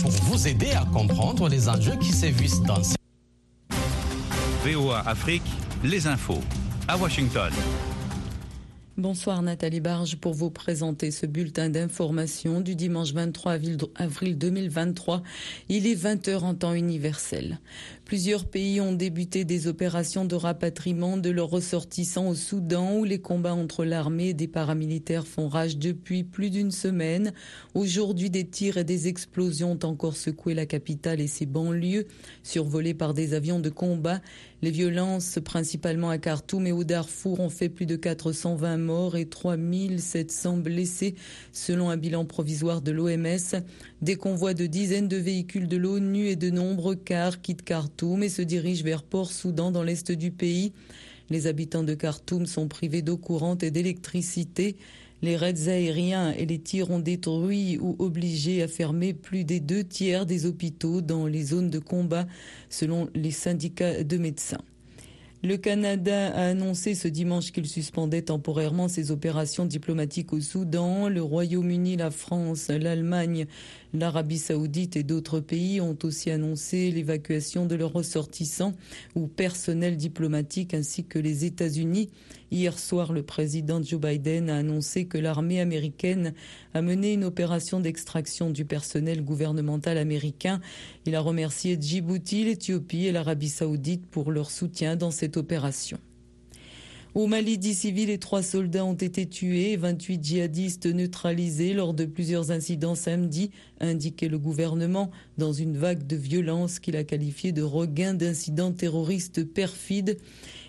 pour vous aider à comprendre les enjeux qui sévissent dans ces... VOA Afrique, les infos à Washington. Bonsoir Nathalie Barge pour vous présenter ce bulletin d'information du dimanche 23 avril 2023. Il est 20h en temps universel. Plusieurs pays ont débuté des opérations de rapatriement de leurs ressortissants au Soudan où les combats entre l'armée et des paramilitaires font rage depuis plus d'une semaine. Aujourd'hui, des tirs et des explosions ont encore secoué la capitale et ses banlieues, survolées par des avions de combat. Les violences, principalement à Khartoum et au Darfour, ont fait plus de 420 morts et 3700 blessés, selon un bilan provisoire de l'OMS. Des convois de dizaines de véhicules de l'ONU et de nombreux cars quittent Khartoum et se dirigent vers Port-Soudan dans l'est du pays. Les habitants de Khartoum sont privés d'eau courante et d'électricité. Les raids aériens et les tirs ont détruit ou obligé à fermer plus des deux tiers des hôpitaux dans les zones de combat, selon les syndicats de médecins. Le Canada a annoncé ce dimanche qu'il suspendait temporairement ses opérations diplomatiques au Soudan. Le Royaume-Uni, la France, l'Allemagne, l'Arabie saoudite et d'autres pays ont aussi annoncé l'évacuation de leurs ressortissants ou personnel diplomatique ainsi que les États-Unis. Hier soir, le président Joe Biden a annoncé que l'armée américaine a mené une opération d'extraction du personnel gouvernemental américain. Il a remercié Djibouti, l'Éthiopie et l'Arabie saoudite pour leur soutien dans cette opération. Au Mali, dix civils et trois soldats ont été tués et 28 djihadistes neutralisés lors de plusieurs incidents samedi, a indiqué le gouvernement dans une vague de violence qu'il a qualifiée de regain d'incidents terroristes perfides.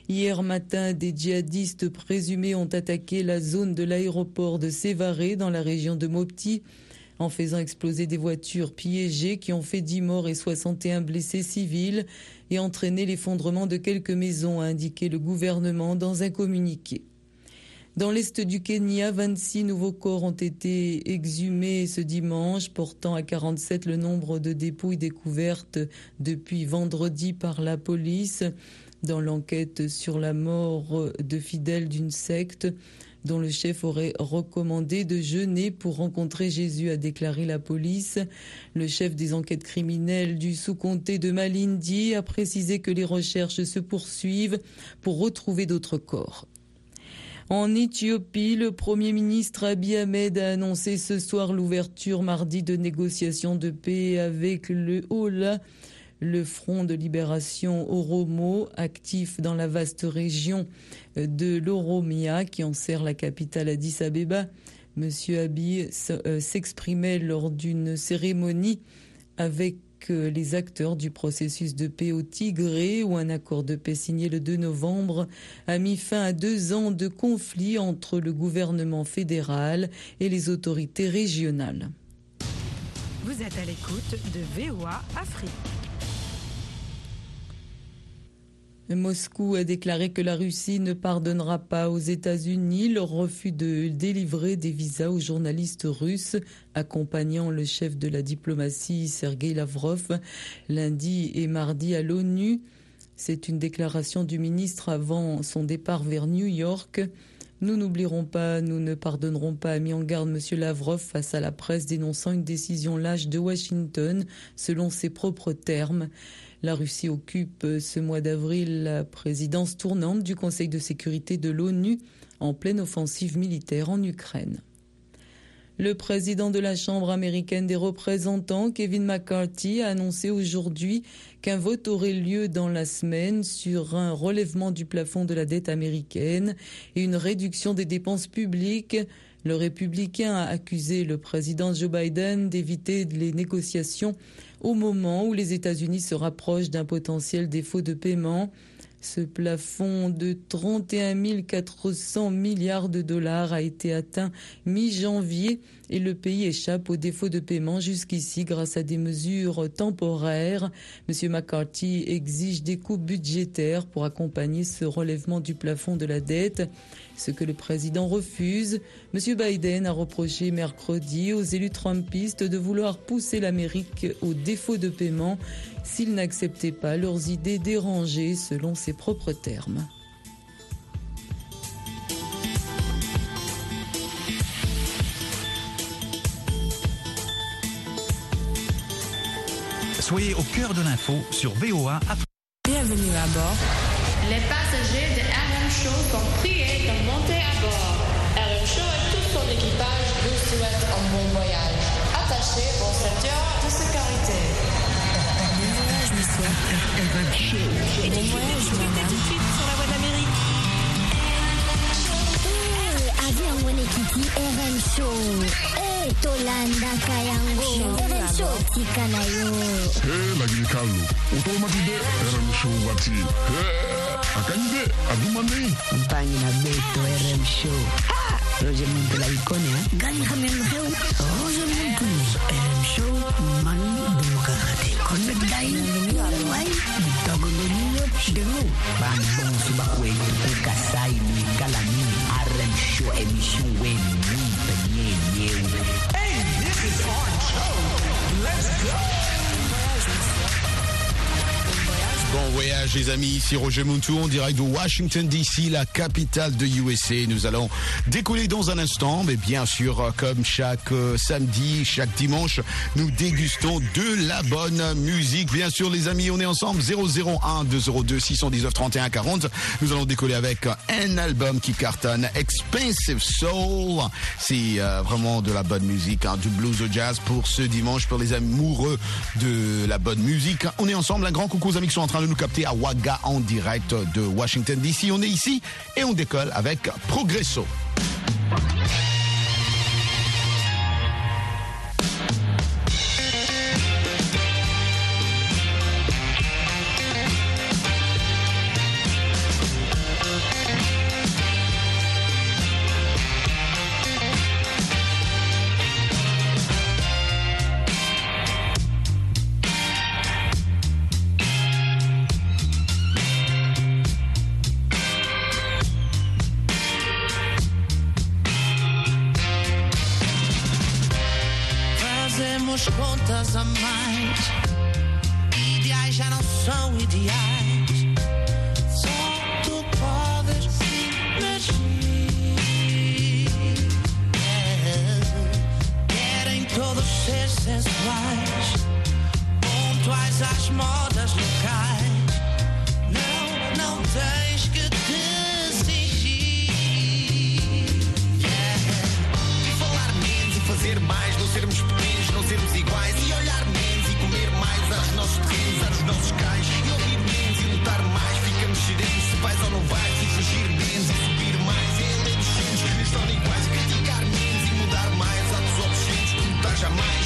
Hier matin, des djihadistes présumés ont attaqué la zone de l'aéroport de Sévaré dans la région de Mopti en faisant exploser des voitures piégées qui ont fait 10 morts et 61 blessés civils et entraîné l'effondrement de quelques maisons, a indiqué le gouvernement dans un communiqué. Dans l'est du Kenya, 26 nouveaux corps ont été exhumés ce dimanche, portant à 47 le nombre de dépouilles découvertes depuis vendredi par la police dans l'enquête sur la mort de fidèles d'une secte dont le chef aurait recommandé de jeûner pour rencontrer Jésus, a déclaré la police. Le chef des enquêtes criminelles du sous-comté de Malindi a précisé que les recherches se poursuivent pour retrouver d'autres corps. En Éthiopie, le Premier ministre Abiy Ahmed a annoncé ce soir l'ouverture mardi de négociations de paix avec le Hola le Front de libération Oromo, actif dans la vaste région de l'Oromia qui enserre la capitale Addis Abeba. Monsieur Abiy euh, s'exprimait lors d'une cérémonie avec euh, les acteurs du processus de paix au Tigré où un accord de paix signé le 2 novembre a mis fin à deux ans de conflit entre le gouvernement fédéral et les autorités régionales. Vous êtes à l'écoute de VOA Afrique. Moscou a déclaré que la Russie ne pardonnera pas aux États-Unis leur refus de délivrer des visas aux journalistes russes accompagnant le chef de la diplomatie Sergei Lavrov lundi et mardi à l'ONU. C'est une déclaration du ministre avant son départ vers New York. Nous n'oublierons pas, nous ne pardonnerons pas, a mis en garde M. Lavrov face à la presse dénonçant une décision lâche de Washington selon ses propres termes. La Russie occupe euh, ce mois d'avril la présidence tournante du Conseil de sécurité de l'ONU en pleine offensive militaire en Ukraine. Le président de la Chambre américaine des représentants, Kevin McCarthy, a annoncé aujourd'hui qu'un vote aurait lieu dans la semaine sur un relèvement du plafond de la dette américaine et une réduction des dépenses publiques le républicain a accusé le président Joe Biden d'éviter les négociations au moment où les États-Unis se rapprochent d'un potentiel défaut de paiement. Ce plafond de 31 400 milliards de dollars a été atteint mi-janvier et le pays échappe au défaut de paiement jusqu'ici grâce à des mesures temporaires. M. McCarthy exige des coupes budgétaires pour accompagner ce relèvement du plafond de la dette, ce que le président refuse. M. Biden a reproché mercredi aux élus trumpistes de vouloir pousser l'Amérique au défaut de paiement s'ils n'acceptaient pas leurs idées dérangées selon ses propres termes. Soyez au cœur de l'info sur VOA Afrique. Bienvenue à bord. Les passagers de RM Show sont priés de monter à bord. RM Show et tout son équipage vous souhaitent un bon voyage. Attachez vos ceintures de sécurité. Bon voyage, monsieur. RM Show. Bon voyage, madame. Tout de suite sur la voie d'Amérique. Eh, avion wene kiki RM show. tolanda ka yango even so tika na yo he lagili ka lo o tolomati de rmshow wati akanyi de aduma nei mpangi na beto rmshow roger muntu la ikonia eh? gali hamemheu roger muntu rmshow man dumukakati konnek dainwai dogodoniyo denu bandong subakwe kuka sai ni. Galani rmshow emission wenu Let's go. Bon voyage les amis, ici Roger Muntou en direct de Washington DC, la capitale de USA. Nous allons décoller dans un instant, mais bien sûr, comme chaque euh, samedi, chaque dimanche, nous dégustons de la bonne musique. Bien sûr les amis, on est ensemble 001 202 619 31 40. Nous allons décoller avec un album qui cartonne, Expensive Soul. C'est euh, vraiment de la bonne musique, hein, du blues au jazz pour ce dimanche, pour les amoureux de la bonne musique. On est ensemble, un grand coucou aux amis qui sont en train de nous capter à Waga en direct de Washington DC. On est ici et on décolle avec Progresso. Às modas locais. Não, não tens que te fingir. E falar menos e fazer mais, não sermos pequenos, não sermos iguais. E olhar menos e comer mais aos nossos terrenos, aos nossos cais. E ouvir menos e lutar mais, ficamos serenos se vais ou não vais. E fugir menos e subir mais. E dos centros que estão iguais. Criticar menos e mudar mais. Atos obscenos lutar jamais.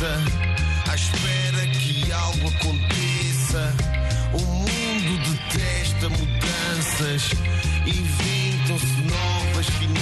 Cabeça à espera que algo aconteça. O mundo detesta mudanças, inventam-se novas finanças.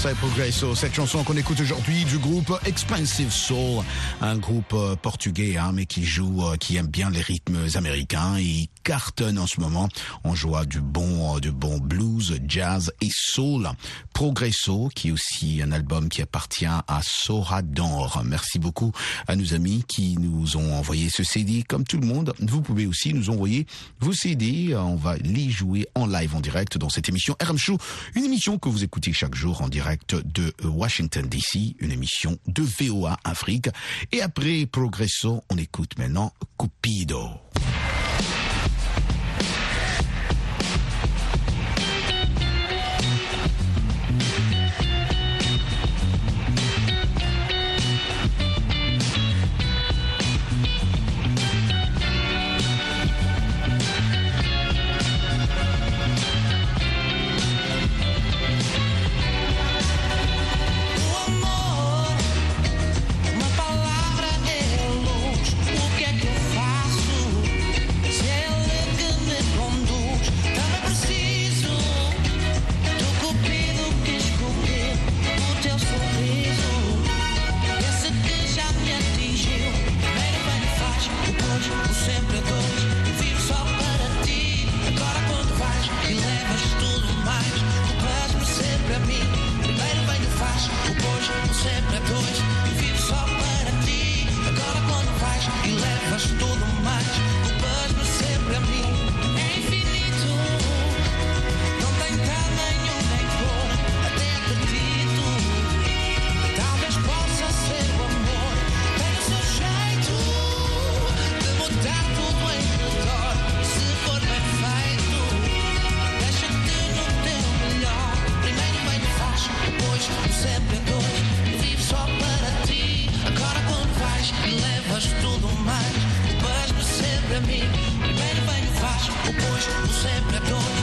Progresso, cette chanson qu'on écoute aujourd'hui du groupe Expensive Soul, un groupe euh, portugais hein, mais qui joue, euh, qui aime bien les rythmes américains et cartonne en ce moment. On joue du bon, euh, du bon blues, jazz et soul. Progresso, qui est aussi un album qui appartient à Sora d'Or. Merci beaucoup à nos amis qui nous ont envoyé ce CD. Comme tout le monde, vous pouvez aussi nous envoyer vos CD. On va les jouer en live, en direct dans cette émission RM Show, une émission que vous écoutez chaque jour en direct de Washington DC, une émission de VOA Afrique. Et après Progresso, on écoute maintenant Cupido. de mim. Primeiro vem o faz, depois o sempre a dor.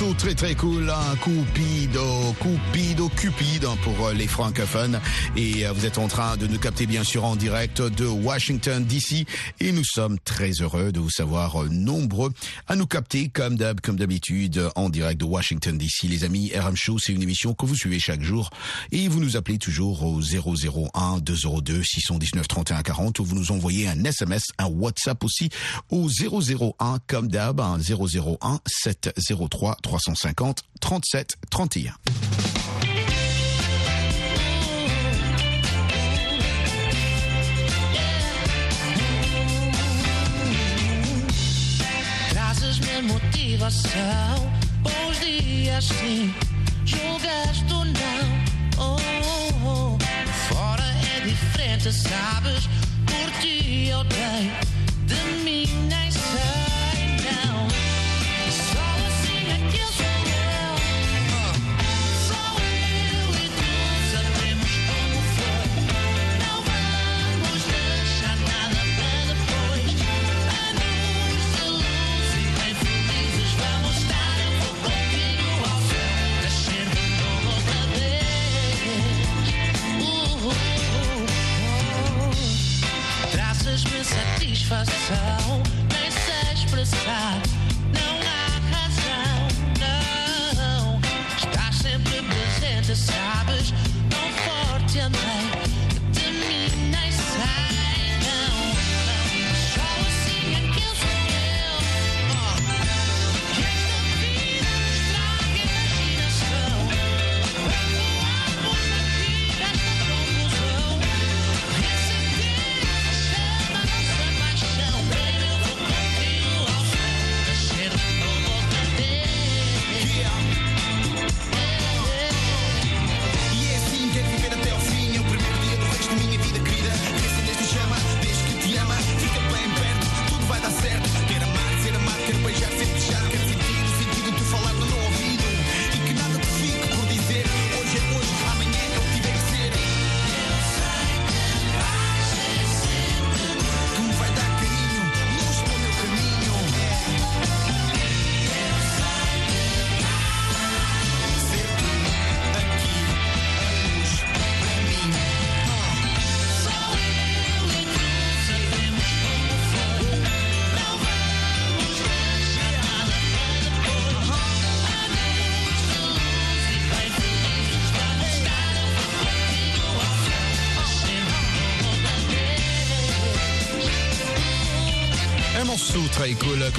Morceau très très cool, un Cupido, Cupido, Cupid hein, pour euh, les francophones. Et euh, vous êtes en train de nous capter bien sûr en direct de Washington DC. Et nous sommes très heureux de vous savoir euh, nombreux à nous capter comme d'hab, comme d'habitude en direct de Washington DC. Les amis, RM Show, c'est une émission que vous suivez chaque jour. Et vous nous appelez toujours au 001 202 619 31 40 ou vous nous envoyez un SMS, un WhatsApp aussi au 001 comme d'hab, un 001 703 350 37 31. Trazes-me motivação, bons dias sim, julgaste ou não. Oh, oh, oh. Fora é diferente, sabes? Por ti eu de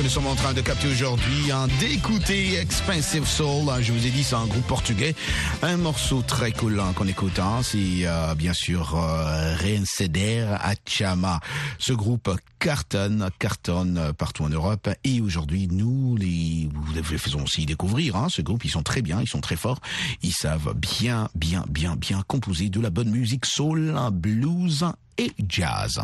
nous sommes en train de capter aujourd'hui, hein, d'écouter Expensive Soul. Hein, je vous ai dit, c'est un groupe portugais. Un morceau très cool hein, qu'on écoute, hein, c'est euh, bien sûr euh, Reinceder à Chama. Ce groupe cartonne, cartonne partout en Europe. Et aujourd'hui, nous les, vous les faisons aussi découvrir hein, ce groupe. Ils sont très bien, ils sont très forts. Ils savent bien, bien, bien, bien composer de la bonne musique soul, blues et jazz.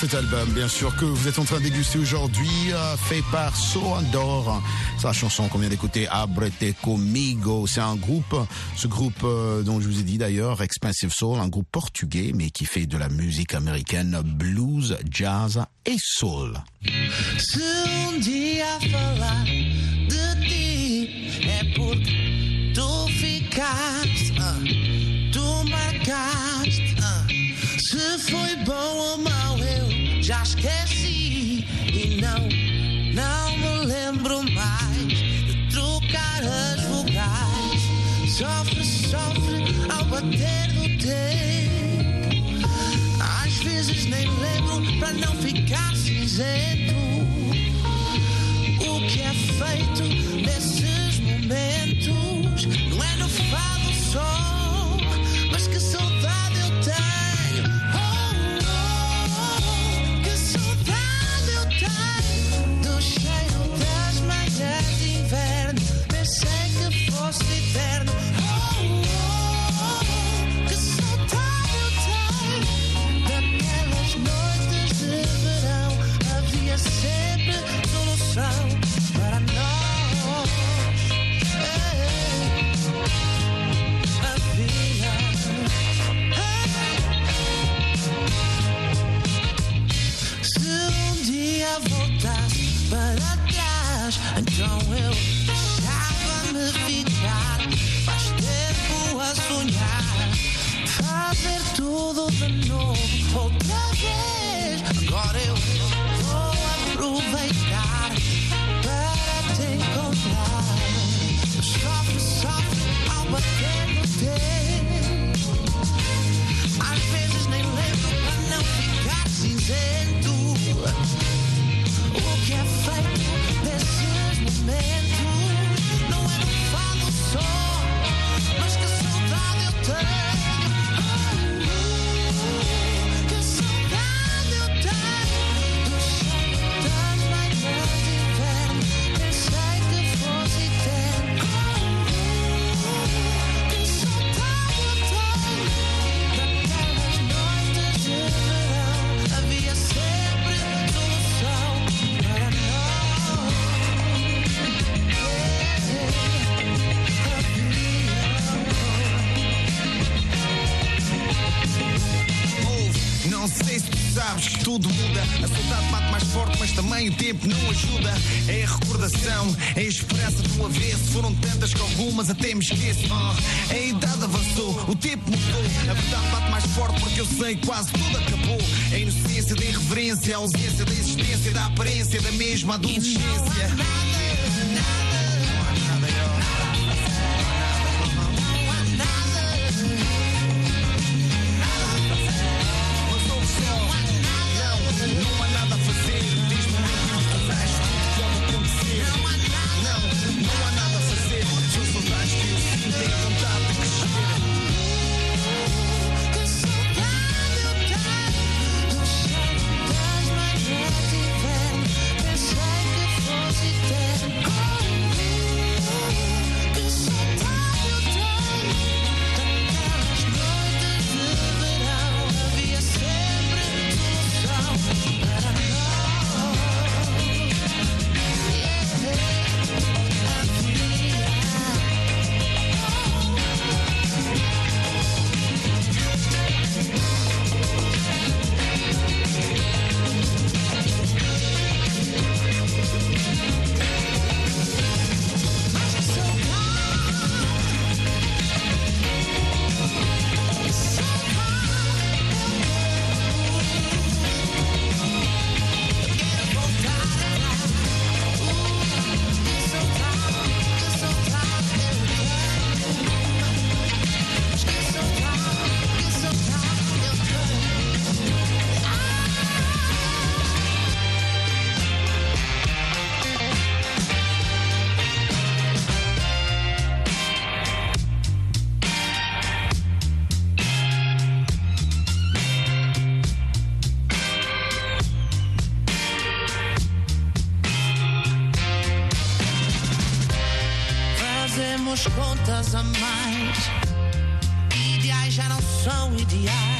Cet album, bien sûr, que vous êtes en train de déguster aujourd'hui, euh, fait par Soandor. C'est la chanson qu'on vient d'écouter, Abrete Comigo. C'est un groupe, ce groupe euh, dont je vous ai dit d'ailleurs, Expensive Soul, un groupe portugais, mais qui fait de la musique américaine, blues, jazz et soul. Cause Não sei se tu sabes que tudo muda. A saudade bate mais forte, mas também o tempo não ajuda. É a recordação, é a esperança do avesso. Foram tantas que algumas até me esqueço. Ah, a idade avançou, o tempo mudou. A verdade bate mais forte porque eu sei que quase tudo acabou. A inocência da irreverência, a ausência da existência, da aparência da mesma adolescência. Contas a mais. Ideais já não são ideais.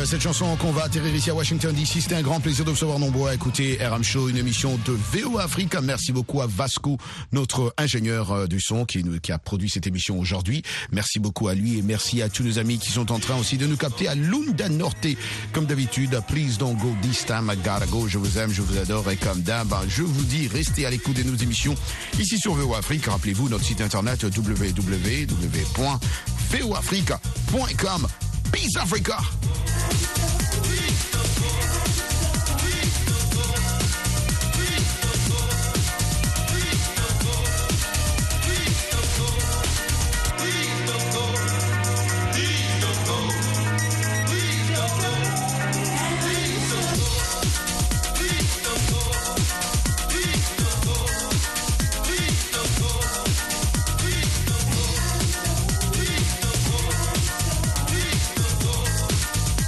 Euh, cette chanson qu'on va atterrir ici à Washington DC. C'était un grand plaisir de vous savoir nombreux à écouter RM Show, une émission de VO Africa. Merci beaucoup à Vasco, notre ingénieur euh, du son qui, qui a produit cette émission aujourd'hui. Merci beaucoup à lui et merci à tous nos amis qui sont en train aussi de nous capter à Lunda Norte. Comme d'habitude, please don't go this time, I gotta go. Je vous aime, je vous adore et comme d'hab, je vous dis, restez à l'écoute de nos émissions ici sur VO Afrique. Rappelez-vous notre site internet www.voafrica.com. Peace, Africa.